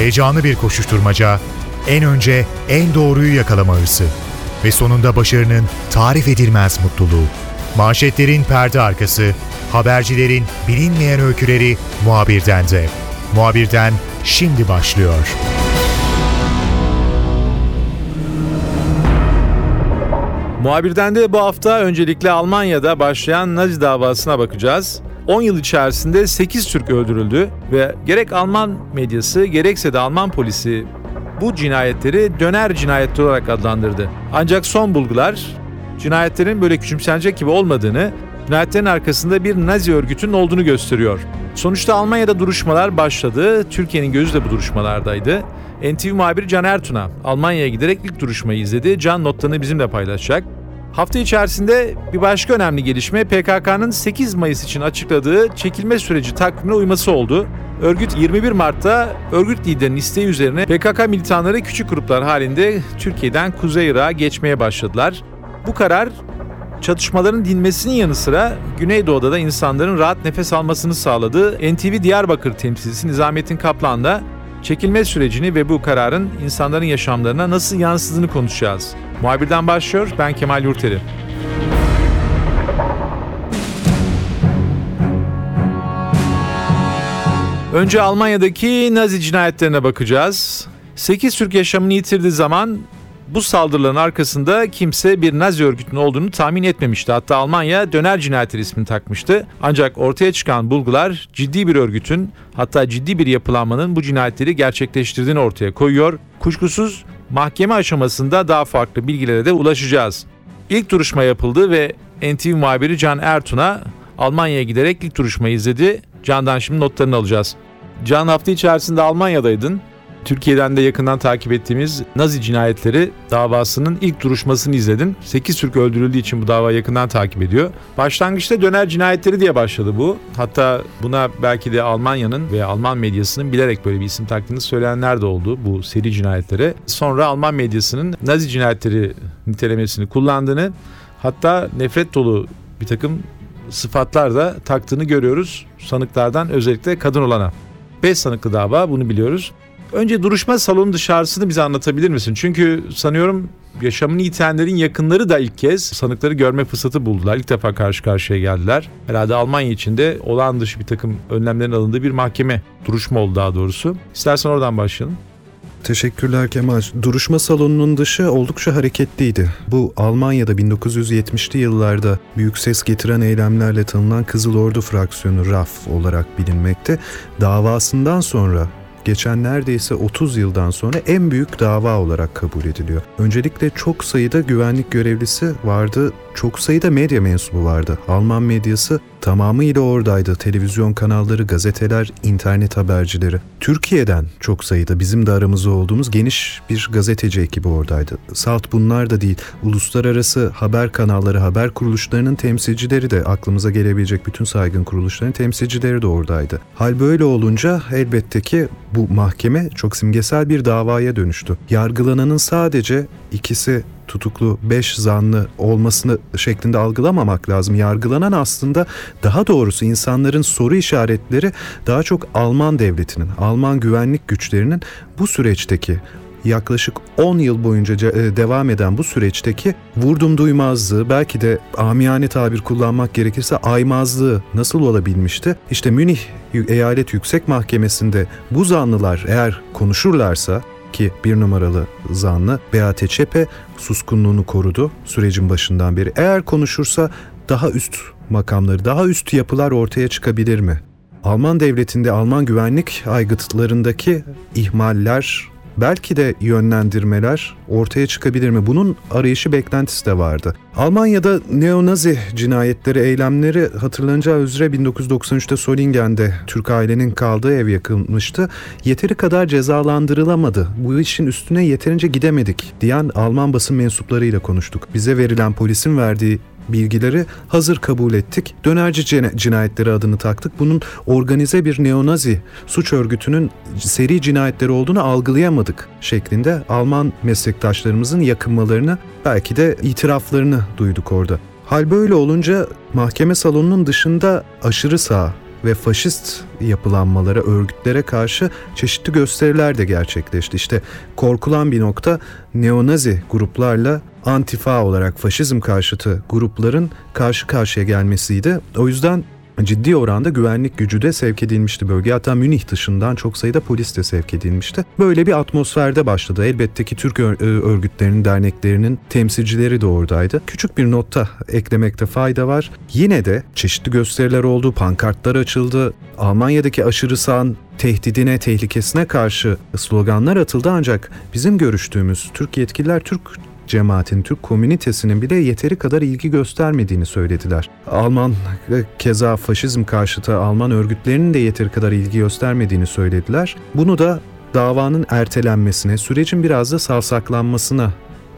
Heyecanlı bir koşuşturmaca, en önce en doğruyu yakalama hırsı ve sonunda başarının tarif edilmez mutluluğu. Manşetlerin perde arkası, habercilerin bilinmeyen öyküleri muhabirden de. Muhabirden şimdi başlıyor. Muhabirden de bu hafta öncelikle Almanya'da başlayan Nazi davasına bakacağız. 10 yıl içerisinde 8 Türk öldürüldü ve gerek Alman medyası gerekse de Alman polisi bu cinayetleri döner cinayetleri olarak adlandırdı. Ancak son bulgular cinayetlerin böyle küçümsenecek gibi olmadığını, cinayetlerin arkasında bir Nazi örgütünün olduğunu gösteriyor. Sonuçta Almanya'da duruşmalar başladı. Türkiye'nin gözü de bu duruşmalardaydı. NTV muhabiri Can Ertun'a Almanya'ya giderek ilk duruşmayı izledi. Can notlarını bizimle paylaşacak. Hafta içerisinde bir başka önemli gelişme PKK'nın 8 Mayıs için açıkladığı çekilme süreci takvimine uyması oldu. Örgüt 21 Mart'ta örgüt liderinin isteği üzerine PKK militanları küçük gruplar halinde Türkiye'den Kuzey Irak'a geçmeye başladılar. Bu karar çatışmaların dinmesinin yanı sıra Güneydoğu'da da insanların rahat nefes almasını sağladı. NTV Diyarbakır temsilcisi Nizamettin Kaplan da çekilme sürecini ve bu kararın insanların yaşamlarına nasıl yansıdığını konuşacağız. Muhabirden başlıyor, ben Kemal Yurteri. Önce Almanya'daki Nazi cinayetlerine bakacağız. 8 Türk yaşamını yitirdiği zaman bu saldırıların arkasında kimse bir Nazi örgütünün olduğunu tahmin etmemişti. Hatta Almanya döner cinayetleri ismini takmıştı. Ancak ortaya çıkan bulgular ciddi bir örgütün hatta ciddi bir yapılanmanın bu cinayetleri gerçekleştirdiğini ortaya koyuyor. Kuşkusuz mahkeme aşamasında daha farklı bilgilere de ulaşacağız. İlk duruşma yapıldı ve NTV muhabiri Can Ertun'a Almanya'ya giderek ilk duruşmayı izledi. Can'dan şimdi notlarını alacağız. Can hafta içerisinde Almanya'daydın. Türkiye'den de yakından takip ettiğimiz Nazi cinayetleri davasının ilk duruşmasını izledin. 8 Türk öldürüldüğü için bu dava yakından takip ediyor. Başlangıçta döner cinayetleri diye başladı bu. Hatta buna belki de Almanya'nın veya Alman medyasının bilerek böyle bir isim taktığını söyleyenler de oldu bu seri cinayetlere. Sonra Alman medyasının Nazi cinayetleri nitelemesini kullandığını hatta nefret dolu bir takım sıfatlar da taktığını görüyoruz sanıklardan özellikle kadın olana. 5 sanıklı dava bunu biliyoruz. Önce duruşma salonu dışarısını bize anlatabilir misin? Çünkü sanıyorum yaşamını yitenlerin yakınları da ilk kez sanıkları görme fırsatı buldular. İlk defa karşı karşıya geldiler. Herhalde Almanya içinde olağan dışı bir takım önlemlerin alındığı bir mahkeme duruşma oldu daha doğrusu. İstersen oradan başlayalım. Teşekkürler Kemal. Duruşma salonunun dışı oldukça hareketliydi. Bu Almanya'da 1970'li yıllarda büyük ses getiren eylemlerle tanınan Kızıl Ordu fraksiyonu RAF olarak bilinmekte. Davasından sonra geçen neredeyse 30 yıldan sonra en büyük dava olarak kabul ediliyor. Öncelikle çok sayıda güvenlik görevlisi vardı, çok sayıda medya mensubu vardı. Alman medyası tamamıyla oradaydı. Televizyon kanalları, gazeteler, internet habercileri. Türkiye'den çok sayıda bizim de aramızda olduğumuz geniş bir gazeteci ekibi oradaydı. Salt bunlar da değil. Uluslararası haber kanalları, haber kuruluşlarının temsilcileri de aklımıza gelebilecek bütün saygın kuruluşların temsilcileri de oradaydı. Hal böyle olunca elbette ki bu mahkeme çok simgesel bir davaya dönüştü. Yargılananın sadece ikisi tutuklu 5 zanlı olmasını şeklinde algılamamak lazım. Yargılanan aslında daha doğrusu insanların soru işaretleri daha çok Alman devletinin, Alman güvenlik güçlerinin bu süreçteki yaklaşık 10 yıl boyunca e, devam eden bu süreçteki vurdum duymazlığı belki de amiyane tabir kullanmak gerekirse aymazlığı nasıl olabilmişti? İşte Münih Eyalet Yüksek Mahkemesi'nde bu zanlılar eğer konuşurlarsa ki bir numaralı zanlı Beate Çepe suskunluğunu korudu sürecin başından beri. Eğer konuşursa daha üst makamları, daha üst yapılar ortaya çıkabilir mi? Alman devletinde Alman güvenlik aygıtlarındaki ihmaller, belki de yönlendirmeler ortaya çıkabilir mi? Bunun arayışı beklentisi de vardı. Almanya'da neonazi cinayetleri, eylemleri hatırlanacağı üzere 1993'te Solingen'de Türk ailenin kaldığı ev yakılmıştı. Yeteri kadar cezalandırılamadı. Bu işin üstüne yeterince gidemedik diyen Alman basın mensuplarıyla konuştuk. Bize verilen polisin verdiği bilgileri hazır kabul ettik. Dönerci cinayetleri adını taktık. Bunun organize bir neonazi suç örgütünün seri cinayetleri olduğunu algılayamadık şeklinde Alman meslektaşlarımızın yakınmalarını belki de itiraflarını duyduk orada. Hal böyle olunca mahkeme salonunun dışında aşırı sağ ve faşist yapılanmalara, örgütlere karşı çeşitli gösteriler de gerçekleşti. İşte korkulan bir nokta neonazi gruplarla antifa olarak faşizm karşıtı grupların karşı karşıya gelmesiydi. O yüzden ciddi oranda güvenlik gücü de sevk edilmişti bölgeye. Hatta Münih dışından çok sayıda polis de sevk edilmişti. Böyle bir atmosferde başladı. Elbette ki Türk örgütlerinin, derneklerinin temsilcileri de oradaydı. Küçük bir notta eklemekte fayda var. Yine de çeşitli gösteriler oldu, pankartlar açıldı. Almanya'daki aşırı sağın tehdidine, tehlikesine karşı sloganlar atıldı ancak bizim görüştüğümüz Türk yetkililer Türk cemaatin, Türk komünitesinin bile yeteri kadar ilgi göstermediğini söylediler. Alman keza faşizm karşıtı Alman örgütlerinin de yeteri kadar ilgi göstermediğini söylediler. Bunu da davanın ertelenmesine, sürecin biraz da savsaklanmasına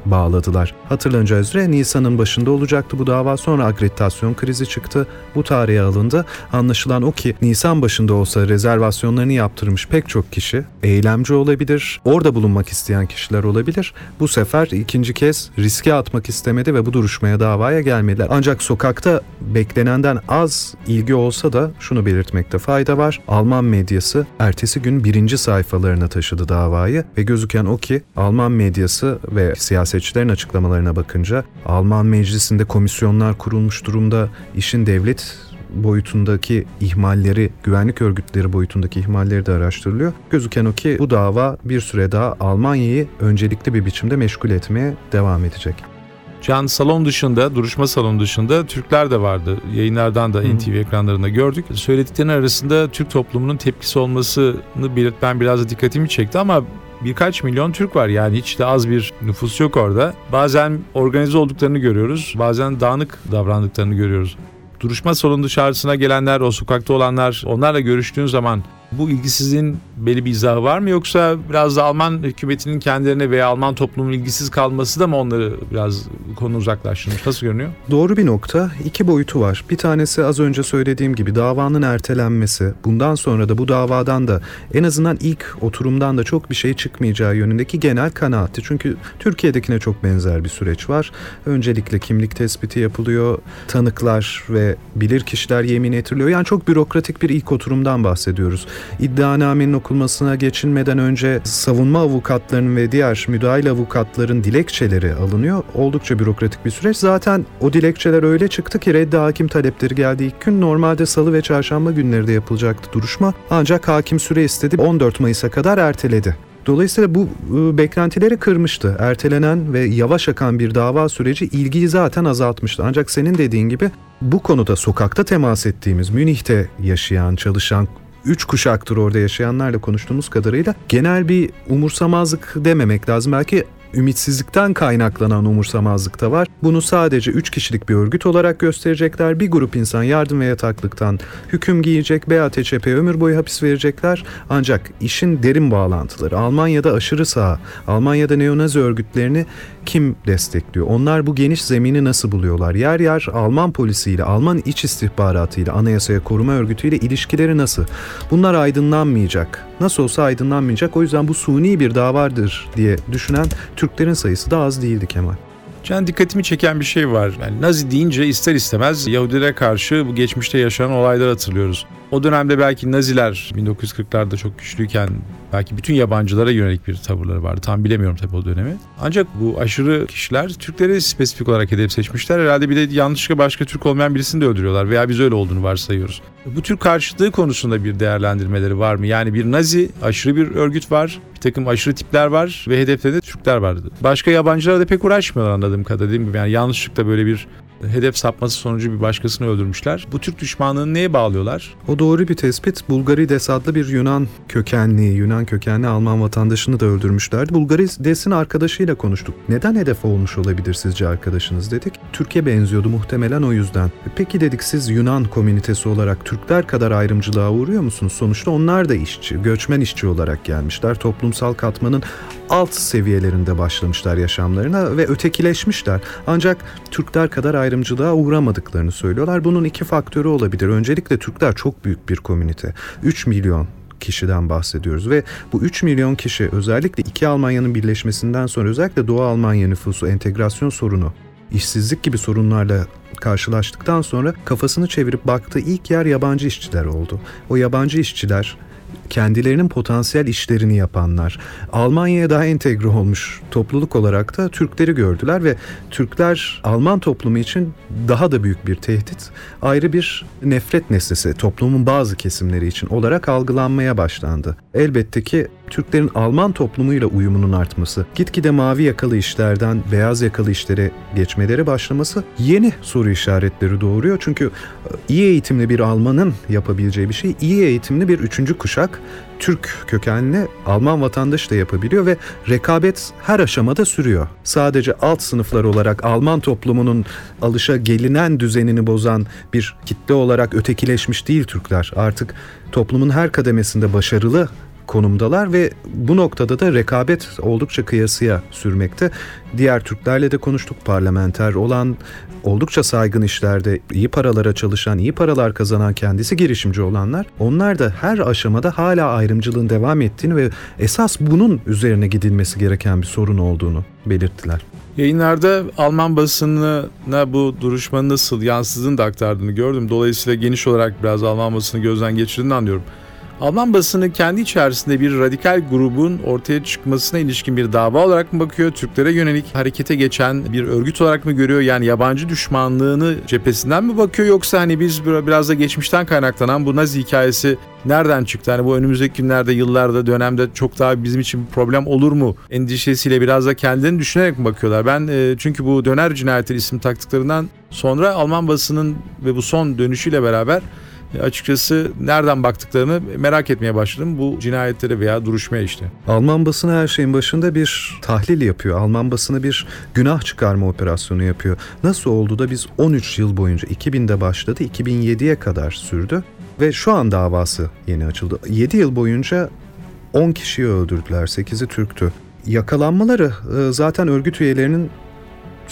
bağladılar. Hatırlanacağı üzere Nisan'ın başında olacaktı bu dava sonra akreditasyon krizi çıktı. Bu tarihe alındı. Anlaşılan o ki Nisan başında olsa rezervasyonlarını yaptırmış pek çok kişi eylemci olabilir. Orada bulunmak isteyen kişiler olabilir. Bu sefer ikinci kez riske atmak istemedi ve bu duruşmaya davaya gelmediler. Ancak sokakta beklenenden az ilgi olsa da şunu belirtmekte fayda var. Alman medyası ertesi gün birinci sayfalarına taşıdı davayı ve gözüken o ki Alman medyası ve siyasi siyasetçilerin açıklamalarına bakınca Alman meclisinde komisyonlar kurulmuş durumda işin devlet boyutundaki ihmalleri, güvenlik örgütleri boyutundaki ihmalleri de araştırılıyor. Gözüken o ki bu dava bir süre daha Almanya'yı öncelikli bir biçimde meşgul etmeye devam edecek. Can salon dışında, duruşma salonu dışında Türkler de vardı. Yayınlardan da NTV ekranlarında gördük. Söylediklerinin arasında Türk toplumunun tepkisi olmasını belirtmen biraz da dikkatimi çekti ama birkaç milyon Türk var yani hiç de az bir nüfus yok orada. Bazen organize olduklarını görüyoruz, bazen dağınık davrandıklarını görüyoruz. Duruşma salonu dışarısına gelenler, o sokakta olanlar, onlarla görüştüğün zaman bu ilgisizliğin belli bir izahı var mı yoksa biraz da Alman hükümetinin kendilerine veya Alman toplumun ilgisiz kalması da mı onları biraz konu uzaklaştırmış? Nasıl görünüyor? Doğru bir nokta. İki boyutu var. Bir tanesi az önce söylediğim gibi davanın ertelenmesi. Bundan sonra da bu davadan da en azından ilk oturumdan da çok bir şey çıkmayacağı yönündeki genel kanaatti. Çünkü Türkiye'dekine çok benzer bir süreç var. Öncelikle kimlik tespiti yapılıyor. Tanıklar ve bilir kişiler yemin ettiriliyor. Yani çok bürokratik bir ilk oturumdan bahsediyoruz iddianamenin okunmasına geçilmeden önce savunma avukatlarının ve diğer müdahil avukatların dilekçeleri alınıyor. Oldukça bürokratik bir süreç. Zaten o dilekçeler öyle çıktı ki reddi hakim talepleri geldi ilk gün. Normalde salı ve çarşamba günleri de yapılacaktı duruşma. Ancak hakim süre istedi. 14 Mayıs'a kadar erteledi. Dolayısıyla bu ıı, beklentileri kırmıştı. Ertelenen ve yavaş akan bir dava süreci ilgiyi zaten azaltmıştı. Ancak senin dediğin gibi bu konuda sokakta temas ettiğimiz, Münih'te yaşayan, çalışan üç kuşaktır orada yaşayanlarla konuştuğumuz kadarıyla genel bir umursamazlık dememek lazım. Belki ümitsizlikten kaynaklanan umursamazlık da var. Bunu sadece 3 kişilik bir örgüt olarak gösterecekler. Bir grup insan yardım ve yataklıktan hüküm giyecek, BATÇP ömür boyu hapis verecekler. Ancak işin derin bağlantıları, Almanya'da aşırı sağ, Almanya'da neonazi örgütlerini kim destekliyor? Onlar bu geniş zemini nasıl buluyorlar? Yer yer Alman polisiyle, Alman iç istihbaratıyla, anayasaya koruma örgütüyle ilişkileri nasıl? Bunlar aydınlanmayacak. Nasıl olsa aydınlanmayacak. O yüzden bu suni bir davadır diye düşünen Türklerin sayısı da az değildi Kemal. Can dikkatimi çeken bir şey var. Yani Nazi deyince ister istemez Yahudilere karşı bu geçmişte yaşanan olaylar hatırlıyoruz. O dönemde belki Naziler 1940'larda çok güçlüyken belki bütün yabancılara yönelik bir tavırları vardı. Tam bilemiyorum tabii o dönemi. Ancak bu aşırı kişiler Türkleri spesifik olarak hedef seçmişler. Herhalde bir de yanlışlıkla başka Türk olmayan birisini de öldürüyorlar veya biz öyle olduğunu varsayıyoruz. Bu tür karşıtlığı konusunda bir değerlendirmeleri var mı? Yani bir Nazi aşırı bir örgüt var, bir takım aşırı tipler var ve hedeflerinde Türkler vardı. Başka yabancılara da pek uğraşmıyorlar anladığım kadarıyla değil mi? Yani yanlışlıkla böyle bir hedef sapması sonucu bir başkasını öldürmüşler. Bu Türk düşmanlığını neye bağlıyorlar? O doğru bir tespit. Bulgarides adlı bir Yunan kökenli, Yunan kökenli Alman vatandaşını da öldürmüşlerdi. Bulgarides'in arkadaşıyla konuştuk. Neden hedef olmuş olabilir sizce arkadaşınız dedik. Türkiye benziyordu muhtemelen o yüzden. Peki dedik siz Yunan komünitesi olarak Türkler kadar ayrımcılığa uğruyor musunuz? Sonuçta onlar da işçi, göçmen işçi olarak gelmişler. Toplumsal katmanın alt seviyelerinde başlamışlar yaşamlarına ve ötekileşmişler. Ancak Türkler kadar ayrımcılığa uğramadıklarını söylüyorlar. Bunun iki faktörü olabilir. Öncelikle Türkler çok büyük bir komünite. 3 milyon kişiden bahsediyoruz ve bu 3 milyon kişi özellikle iki Almanya'nın birleşmesinden sonra özellikle Doğu Almanya nüfusu entegrasyon sorunu işsizlik gibi sorunlarla karşılaştıktan sonra kafasını çevirip baktığı ilk yer yabancı işçiler oldu. O yabancı işçiler kendilerinin potansiyel işlerini yapanlar. Almanya'ya daha entegre olmuş topluluk olarak da Türkleri gördüler ve Türkler Alman toplumu için daha da büyük bir tehdit, ayrı bir nefret nesnesi toplumun bazı kesimleri için olarak algılanmaya başlandı. Elbette ki Türklerin Alman toplumuyla uyumunun artması, gitgide mavi yakalı işlerden beyaz yakalı işlere geçmeleri başlaması yeni soru işaretleri doğuruyor. Çünkü iyi eğitimli bir Almanın yapabileceği bir şey, iyi eğitimli bir üçüncü kuşak Türk kökenli Alman vatandaşı da yapabiliyor ve rekabet her aşamada sürüyor. Sadece alt sınıflar olarak Alman toplumunun alışa gelinen düzenini bozan bir kitle olarak ötekileşmiş değil Türkler. Artık toplumun her kademesinde başarılı konumdalar ve bu noktada da rekabet oldukça kıyasıya sürmekte. Diğer Türklerle de konuştuk parlamenter olan oldukça saygın işlerde iyi paralara çalışan, iyi paralar kazanan kendisi girişimci olanlar onlar da her aşamada hala ayrımcılığın devam ettiğini ve esas bunun üzerine gidilmesi gereken bir sorun olduğunu belirttiler. Yayınlarda Alman basınına bu duruşmanın nasıl yansıdığını da aktardığını gördüm. Dolayısıyla geniş olarak biraz Alman basını gözden geçirdiğini anlıyorum. Alman basını kendi içerisinde bir radikal grubun ortaya çıkmasına ilişkin bir dava olarak mı bakıyor? Türklere yönelik harekete geçen bir örgüt olarak mı görüyor? Yani yabancı düşmanlığını cephesinden mi bakıyor? Yoksa hani biz biraz da geçmişten kaynaklanan bu Nazi hikayesi nereden çıktı? Hani bu önümüzdeki günlerde, yıllarda, dönemde çok daha bizim için bir problem olur mu? Endişesiyle biraz da kendilerini düşünerek mi bakıyorlar? Ben e, çünkü bu döner cinayetleri isim taktıklarından sonra Alman basının ve bu son dönüşüyle beraber açıkçası nereden baktıklarını merak etmeye başladım bu cinayetlere veya duruşmaya işte. Alman basını her şeyin başında bir tahlil yapıyor. Alman basını bir günah çıkarma operasyonu yapıyor. Nasıl oldu da biz 13 yıl boyunca 2000'de başladı 2007'ye kadar sürdü ve şu an davası yeni açıldı. 7 yıl boyunca 10 kişiyi öldürdüler. 8'i Türktü. Yakalanmaları e, zaten örgüt üyelerinin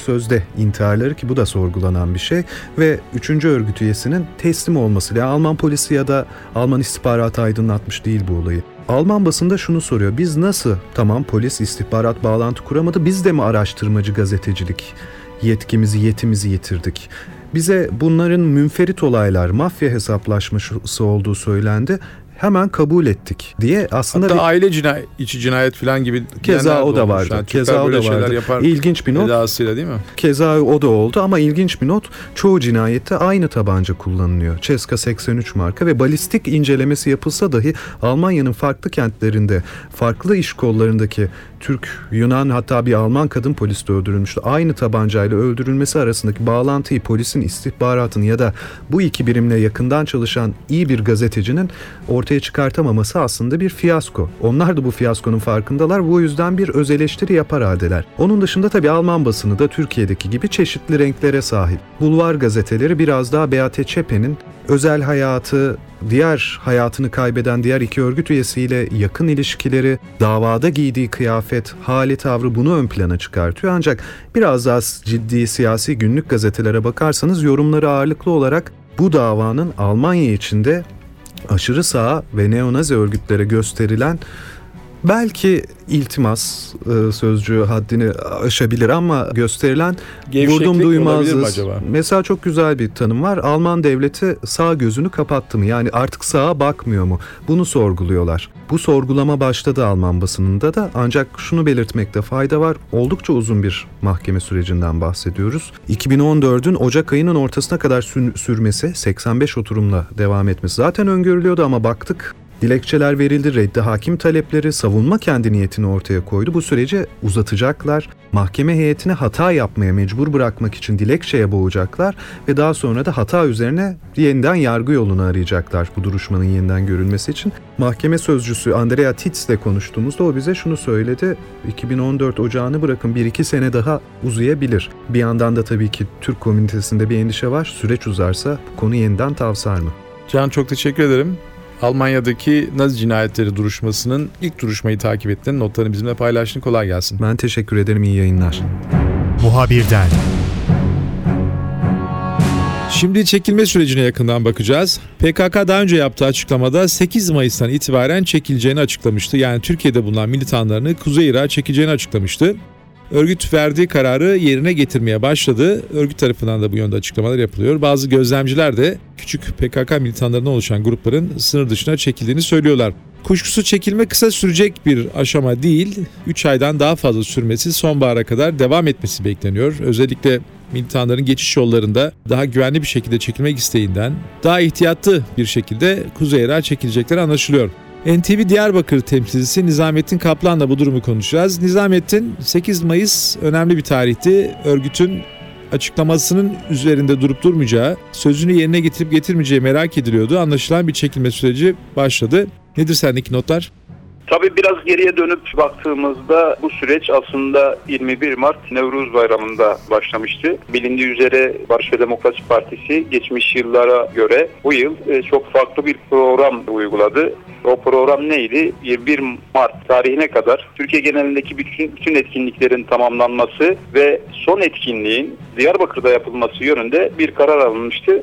sözde intiharları ki bu da sorgulanan bir şey ve üçüncü örgüt üyesinin teslim olması. Yani Alman polisi ya da Alman istihbaratı aydınlatmış değil bu olayı. Alman basında şunu soruyor. Biz nasıl tamam polis istihbarat bağlantı kuramadı biz de mi araştırmacı gazetecilik yetkimizi yetimizi yitirdik? Bize bunların münferit olaylar, mafya hesaplaşması olduğu söylendi hemen kabul ettik diye aslında Hatta bir, aile cinayet, içi cinayet falan gibi keza o da vardı. Yani keza o da vardı. Yapar, İlginç bir not. Edasıyla değil mi? Keza o da oldu ama ilginç bir not. Çoğu cinayette aynı tabanca kullanılıyor. Ceska 83 marka ve balistik incelemesi yapılsa dahi Almanya'nın farklı kentlerinde, farklı iş kollarındaki Türk, Yunan hatta bir Alman kadın polis de öldürülmüştü. Aynı tabancayla öldürülmesi arasındaki bağlantıyı polisin istihbaratını ya da bu iki birimle yakından çalışan iyi bir gazetecinin ortaya çıkartamaması aslında bir fiyasko. Onlar da bu fiyaskonun farkındalar. Bu yüzden bir öz eleştiri yapar haldeler. Onun dışında tabii Alman basını da Türkiye'deki gibi çeşitli renklere sahip. Bulvar gazeteleri biraz daha Beate Çepe'nin özel hayatı, diğer hayatını kaybeden diğer iki örgüt üyesiyle yakın ilişkileri, davada giydiği kıyafet, hali tavrı bunu ön plana çıkartıyor. Ancak biraz daha ciddi siyasi günlük gazetelere bakarsanız yorumları ağırlıklı olarak bu davanın Almanya içinde aşırı sağ ve neonazi örgütlere gösterilen belki iltimas e, sözcüğü haddini aşabilir ama gösterilen vurdum duymazız. Mesela çok güzel bir tanım var. Alman devleti sağ gözünü kapattı mı? Yani artık sağa bakmıyor mu? Bunu sorguluyorlar. Bu sorgulama başladı Alman basınında da ancak şunu belirtmekte fayda var. Oldukça uzun bir mahkeme sürecinden bahsediyoruz. 2014'ün Ocak ayının ortasına kadar sürmesi, 85 oturumla devam etmesi zaten öngörülüyordu ama baktık Dilekçeler verildi, reddi hakim talepleri, savunma kendi niyetini ortaya koydu. Bu süreci uzatacaklar, mahkeme heyetini hata yapmaya mecbur bırakmak için dilekçeye boğacaklar ve daha sonra da hata üzerine yeniden yargı yolunu arayacaklar bu duruşmanın yeniden görülmesi için. Mahkeme sözcüsü Andrea Titz ile konuştuğumuzda o bize şunu söyledi. 2014 ocağını bırakın 1-2 sene daha uzayabilir. Bir yandan da tabii ki Türk komünitesinde bir endişe var. Süreç uzarsa bu konu yeniden tavsar mı? Can çok teşekkür ederim. Almanya'daki Nazi cinayetleri duruşmasının ilk duruşmayı takip ettin. Notlarını bizimle paylaştın. Kolay gelsin. Ben teşekkür ederim. İyi yayınlar. Muhabirden Şimdi çekilme sürecine yakından bakacağız. PKK daha önce yaptığı açıklamada 8 Mayıs'tan itibaren çekileceğini açıklamıştı. Yani Türkiye'de bulunan militanlarını Kuzey Irak'a çekeceğini açıklamıştı. Örgüt verdiği kararı yerine getirmeye başladı. Örgüt tarafından da bu yönde açıklamalar yapılıyor. Bazı gözlemciler de küçük PKK militanlarından oluşan grupların sınır dışına çekildiğini söylüyorlar. Kuşkusu çekilme kısa sürecek bir aşama değil, 3 aydan daha fazla sürmesi sonbahara kadar devam etmesi bekleniyor. Özellikle militanların geçiş yollarında daha güvenli bir şekilde çekilmek isteğinden daha ihtiyatlı bir şekilde Kuzey Irak'a çekilecekleri anlaşılıyor. NTV Diyarbakır temsilcisi Nizamettin Kaplan'la bu durumu konuşacağız. Nizamettin 8 Mayıs önemli bir tarihti. Örgütün açıklamasının üzerinde durup durmayacağı, sözünü yerine getirip getirmeyeceği merak ediliyordu. Anlaşılan bir çekilme süreci başladı. Nedir sendeki notlar? Tabii biraz geriye dönüp baktığımızda bu süreç aslında 21 Mart Nevruz Bayramı'nda başlamıştı. Bilindiği üzere Barış ve Demokrasi Partisi geçmiş yıllara göre bu yıl e, çok farklı bir program uyguladı. O program neydi? 21 Mart tarihine kadar Türkiye genelindeki bütün, bütün etkinliklerin tamamlanması ve son etkinliğin Diyarbakır'da yapılması yönünde bir karar alınmıştı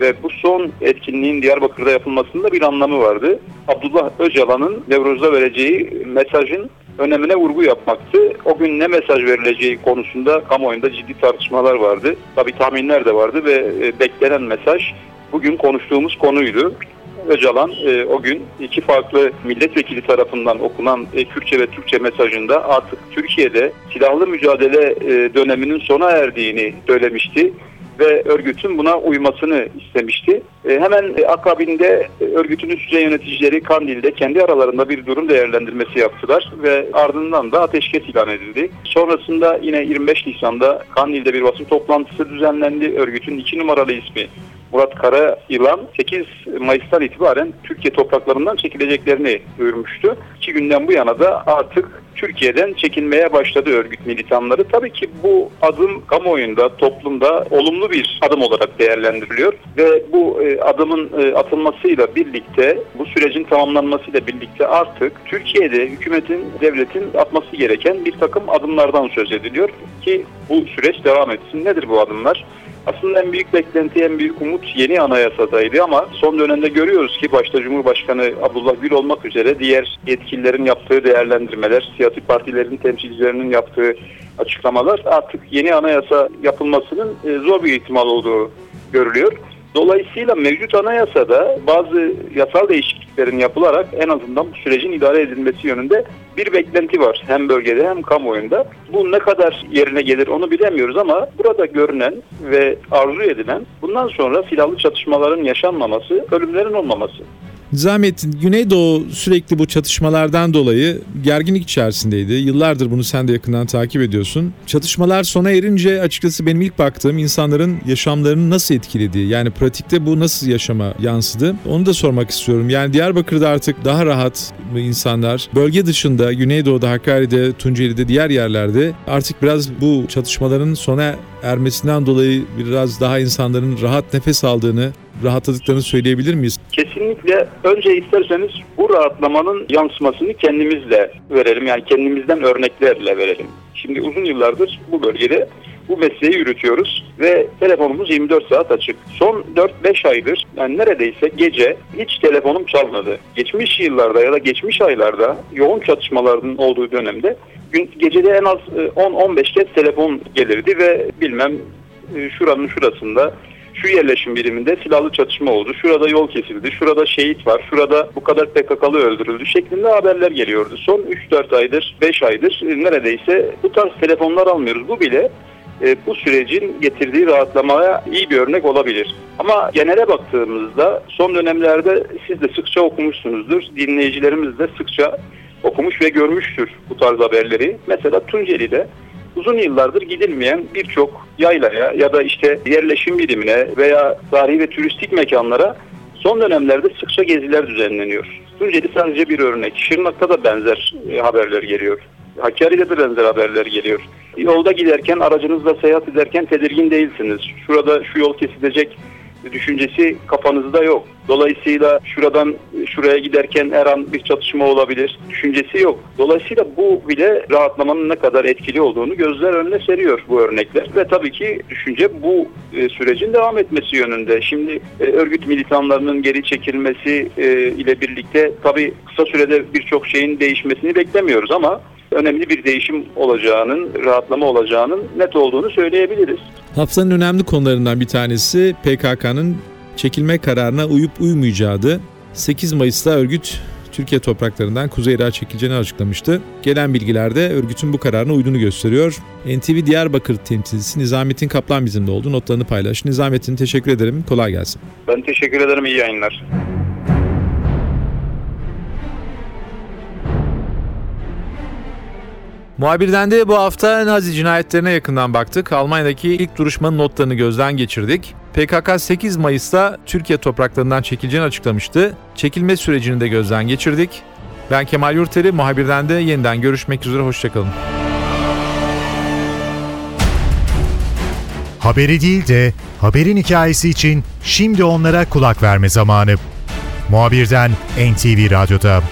ve bu son etkinliğin Diyarbakır'da yapılmasında bir anlamı vardı. Abdullah Öcalan'ın Nevruz'da vereceği mesajın önemine vurgu yapmaktı. O gün ne mesaj verileceği konusunda kamuoyunda ciddi tartışmalar vardı. Tabi tahminler de vardı ve e, beklenen mesaj bugün konuştuğumuz konuydu. Öcalan e, o gün iki farklı milletvekili tarafından okunan e, Kürtçe ve Türkçe mesajında artık Türkiye'de silahlı mücadele e, döneminin sona erdiğini söylemişti ve örgütün buna uymasını istemişti. E, hemen e, akabinde e, örgütün üst düzey yöneticileri Kandil'de kendi aralarında bir durum değerlendirmesi yaptılar ve ardından da ateşkes ilan edildi. Sonrasında yine 25 Nisan'da Kandil'de bir basın toplantısı düzenlendi. Örgütün iki numaralı ismi Murat Kara İlan 8 Mayıs'tan itibaren Türkiye topraklarından çekileceklerini duyurmuştu. İki günden bu yana da artık Türkiye'den çekilmeye başladı örgüt militanları. Tabii ki bu adım kamuoyunda, toplumda olumlu bir adım olarak değerlendiriliyor ve bu e, adımın e, atılmasıyla birlikte, bu sürecin tamamlanmasıyla birlikte artık Türkiye'de hükümetin, devletin atması gereken bir takım adımlardan söz ediliyor ki bu süreç devam etsin. Nedir bu adımlar? Aslında en büyük beklenti, en büyük umut yeni anayasadaydı ama son dönemde görüyoruz ki başta Cumhurbaşkanı Abdullah Gül olmak üzere diğer yetkililerin yaptığı değerlendirmeler, siyasi partilerin temsilcilerinin yaptığı açıklamalar artık yeni anayasa yapılmasının e, zor bir ihtimal olduğu görülüyor. Dolayısıyla mevcut anayasada bazı yasal değişikliklerin yapılarak en azından bu sürecin idare edilmesi yönünde bir beklenti var. Hem bölgede hem kamuoyunda. Bu ne kadar yerine gelir onu bilemiyoruz ama burada görünen ve arzu edilen bundan sonra silahlı çatışmaların yaşanmaması, ölümlerin olmaması. Nizamettin, Güneydoğu sürekli bu çatışmalardan dolayı gerginlik içerisindeydi. Yıllardır bunu sen de yakından takip ediyorsun. Çatışmalar sona erince açıkçası benim ilk baktığım insanların yaşamlarını nasıl etkilediği, yani pratikte bu nasıl yaşama yansıdı? Onu da sormak istiyorum. Yani Diyarbakır'da artık daha rahat insanlar, bölge dışında Güneydoğu'da, Hakkari'de, Tunceli'de, diğer yerlerde artık biraz bu çatışmaların sona ermesinden dolayı biraz daha insanların rahat nefes aldığını, rahatladıklarını söyleyebilir miyiz? Kesinlikle önce isterseniz bu rahatlamanın yansımasını kendimizle verelim. Yani kendimizden örneklerle verelim. Şimdi uzun yıllardır bu bölgede bu mesleği yürütüyoruz ve telefonumuz 24 saat açık. Son 4-5 aydır yani neredeyse gece hiç telefonum çalmadı. Geçmiş yıllarda ya da geçmiş aylarda yoğun çatışmaların olduğu dönemde gün, gecede en az 10-15 kez telefon gelirdi ve bilmem şuranın şurasında şu yerleşim biriminde silahlı çatışma oldu, şurada yol kesildi, şurada şehit var, şurada bu kadar PKK'lı öldürüldü şeklinde haberler geliyordu. Son 3-4 aydır, 5 aydır neredeyse bu tarz telefonlar almıyoruz. Bu bile e, bu sürecin getirdiği rahatlamaya iyi bir örnek olabilir. Ama genele baktığımızda son dönemlerde siz de sıkça okumuşsunuzdur, dinleyicilerimiz de sıkça okumuş ve görmüştür bu tarz haberleri. Mesela Tunceli'de uzun yıllardır gidilmeyen birçok yaylaya ya da işte yerleşim birimine veya tarihi ve turistik mekanlara son dönemlerde sıkça geziler düzenleniyor. Tunceli sadece bir örnek. Şırnak'ta da benzer e, haberler geliyor. Hakkari'de de benzer haberler geliyor. Yolda giderken, aracınızla seyahat ederken tedirgin değilsiniz. Şurada şu yol kesilecek düşüncesi kafanızda yok. Dolayısıyla şuradan şuraya giderken her an bir çatışma olabilir. Düşüncesi yok. Dolayısıyla bu bile rahatlamanın ne kadar etkili olduğunu gözler önüne seriyor bu örnekler. Ve tabii ki düşünce bu e, sürecin devam etmesi yönünde. Şimdi e, örgüt militanlarının geri çekilmesi e, ile birlikte tabii kısa sürede birçok şeyin değişmesini beklemiyoruz ama önemli bir değişim olacağının, rahatlama olacağının net olduğunu söyleyebiliriz. Haftanın önemli konularından bir tanesi PKK'nın çekilme kararına uyup uymayacağıydı. 8 Mayıs'ta örgüt Türkiye topraklarından Kuzey Irak'a çekileceğini açıklamıştı. Gelen bilgilerde örgütün bu kararına uyduğunu gösteriyor. NTV Diyarbakır temsilcisi Nizamettin Kaplan bizimle oldu. Notlarını paylaştı. Nizamettin teşekkür ederim. Kolay gelsin. Ben teşekkür ederim. İyi yayınlar. Muhabirden de bu hafta Nazi cinayetlerine yakından baktık. Almanya'daki ilk duruşmanın notlarını gözden geçirdik. PKK 8 Mayıs'ta Türkiye topraklarından çekileceğini açıklamıştı. Çekilme sürecini de gözden geçirdik. Ben Kemal Yurteri, muhabirden de yeniden görüşmek üzere, hoşçakalın. Haberi değil de haberin hikayesi için şimdi onlara kulak verme zamanı. Muhabirden NTV Radyo'da.